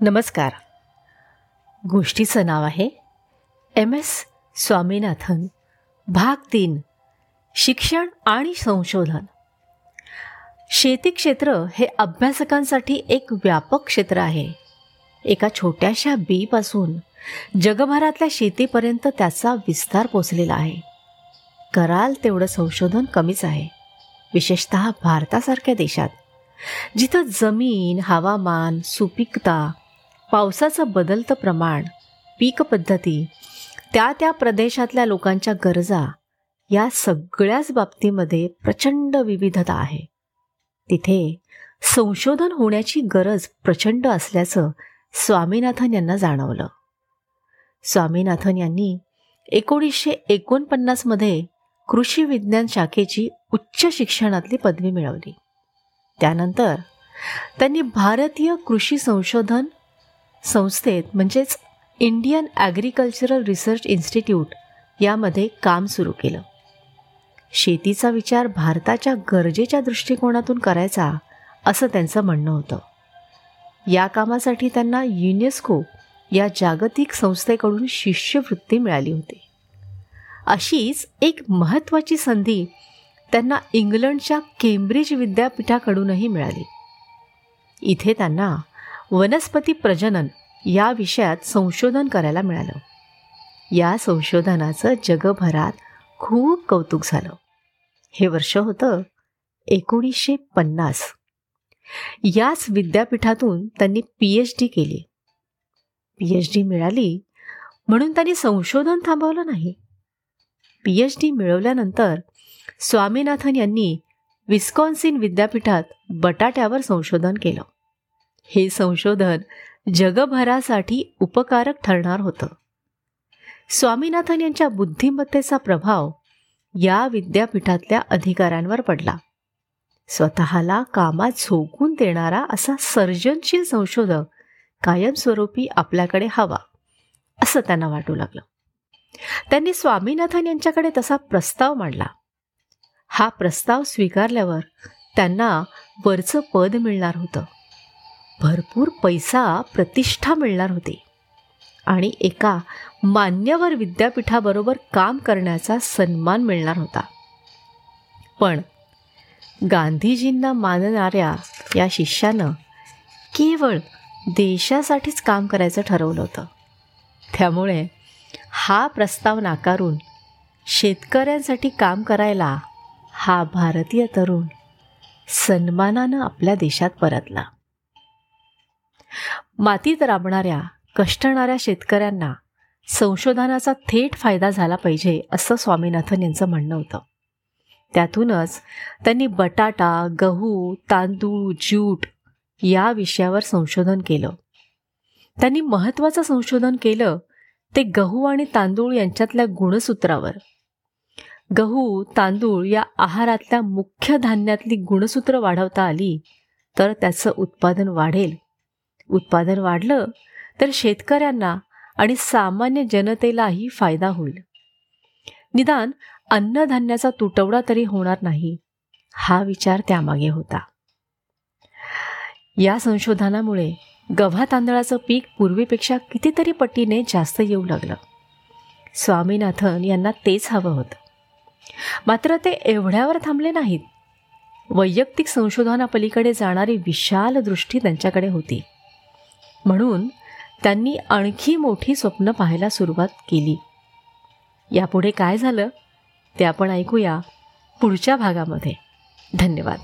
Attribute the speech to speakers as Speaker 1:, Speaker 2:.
Speaker 1: नमस्कार. गोष्टीचं नाव आहे एम एस स्वामीनाथन भाग तीन शिक्षण आणि संशोधन. शेती क्षेत्र हे अभ्यासकांसाठी एक व्यापक क्षेत्र आहे. एका छोट्याशा बीपासून जगभरातल्या शेतीपर्यंत त्याचा विस्तार पोचलेला आहे. कराल तेवढं संशोधन कमीच आहे. विशेषत भारतासारख्या देशात जिथं जमीन हवामान सुपीकता पावसाचं बदलतं प्रमाण पीक पद्धती त्या त्या प्रदेशातल्या लोकांच्या गरजा या सगळ्याच बाबतीमध्ये प्रचंड विविधता आहे. तिथे संशोधन होण्याची गरज प्रचंड असल्याचं स्वामीनाथन यांना जाणवलं. स्वामीनाथन यांनी एकोणीसशे एकोणपन्नासमध्ये कृषी विज्ञान शाखेची उच्च शिक्षणातली पदवी मिळवली. त्यानंतर त्यांनी भारतीय कृषी संशोधन संस्थेत म्हणजेच इंडियन ॲग्रिकल्चरल रिसर्च इन्स्टिट्यूट यामध्ये काम सुरू केलं. शेतीचा विचार भारताच्या गरजेच्या दृष्टिकोनातून करायचा असं त्यांचं म्हणणं होतं. या कामासाठी त्यांना युनेस्को या जागतिक संस्थेकडून शिष्यवृत्ती मिळाली होती. अशीच एक महत्त्वाची संधी त्यांना इंग्लंडच्या केम्ब्रिज विद्यापीठाकडूनही मिळाली. इथे त्यांना वनस्पती प्रजनन या विषयात संशोधन करायला मिळालं. या संशोधनाचं जगभरात खूप कौतुक झालं. हे वर्ष होतं एकोणीसशे पन्नास. याच विद्यापीठातून त्यांनी पी एच डी केली. पी एच डी मिळाली म्हणून त्यांनी संशोधन थांबवलं नाही. पी एच डी मिळवल्यानंतर स्वामीनाथन यांनी विस्कॉन्सिन विद्यापीठात बटाट्यावर संशोधन केलं. हे संशोधन जगभरासाठी उपकारक ठरणार होतं. स्वामीनाथन यांच्या बुद्धिमत्तेचा प्रभाव या विद्यापीठातल्या अधिकाऱ्यांवर पडला. स्वतःला कामात झोकून देणारा असा सर्जनशील संशोधक कायमस्वरूपी आपल्याकडे हवा असं त्यांना वाटू लागलं. त्यांनी स्वामीनाथन यांच्याकडे तसा प्रस्ताव मांडला. हा प्रस्ताव स्वीकारल्यावर त्यांना वरचं पद मिळणार होतं. भरपूर पैसा प्रतिष्ठा मिळणार होती. आणि एका मान्यवर विद्यापीठाबरोबर काम करण्याचा सन्मान मिळणार होता. पण गांधीजींना मानणाऱ्या या शिष्यानं केवळ देशासाठीच काम करायचं ठरवलं होतं. त्यामुळे हा प्रस्ताव नाकारून शेतकऱ्यांसाठी काम करायला हा भारतीय तरुण सन्मानानं आपल्या देशात परतला. मातीत राबणाऱ्या कष्टणाऱ्या शेतकऱ्यांना संशोधनाचा थेट फायदा झाला पाहिजे असं स्वामीनाथन यांचं म्हणणं होतं. त्यातूनच त्यांनी बटाटा गहू तांदूळ ज्यूट या विषयावर संशोधन केलं. त्यांनी महत्त्वाचं संशोधन केलं ते गहू आणि तांदूळ यांच्यातल्या गुणसूत्रावर. गहू तांदूळ या आहारातल्या मुख्य धान्यातली गुणसूत्र वाढवता आली तर त्याचं उत्पादन वाढेल. उत्पादन वाढलं तर शेतकऱ्यांना आणि सामान्य जनतेलाही फायदा होईल. निदान अन्नधान्याचा तुटवडा तरी होणार नाही हा विचार त्यामागे होता. या संशोधनामुळे गव्हा तांदळाचं पीक पूर्वीपेक्षा कितीतरी पटीने जास्त येऊ लागलं. स्वामीनाथन यांना तेच हवं होतं. मात्र ते एवढ्यावर थांबले नाहीत. वैयक्तिक संशोधनापलीकडे जाणारी विशाल दृष्टी त्यांच्याकडे होती. म्हणून त्यांनी आणखी मोठी स्वप्न पाहायला सुरुवात केली. यापुढे काय झालं ते आपण ऐकूया पुढच्या भागामध्ये. धन्यवाद.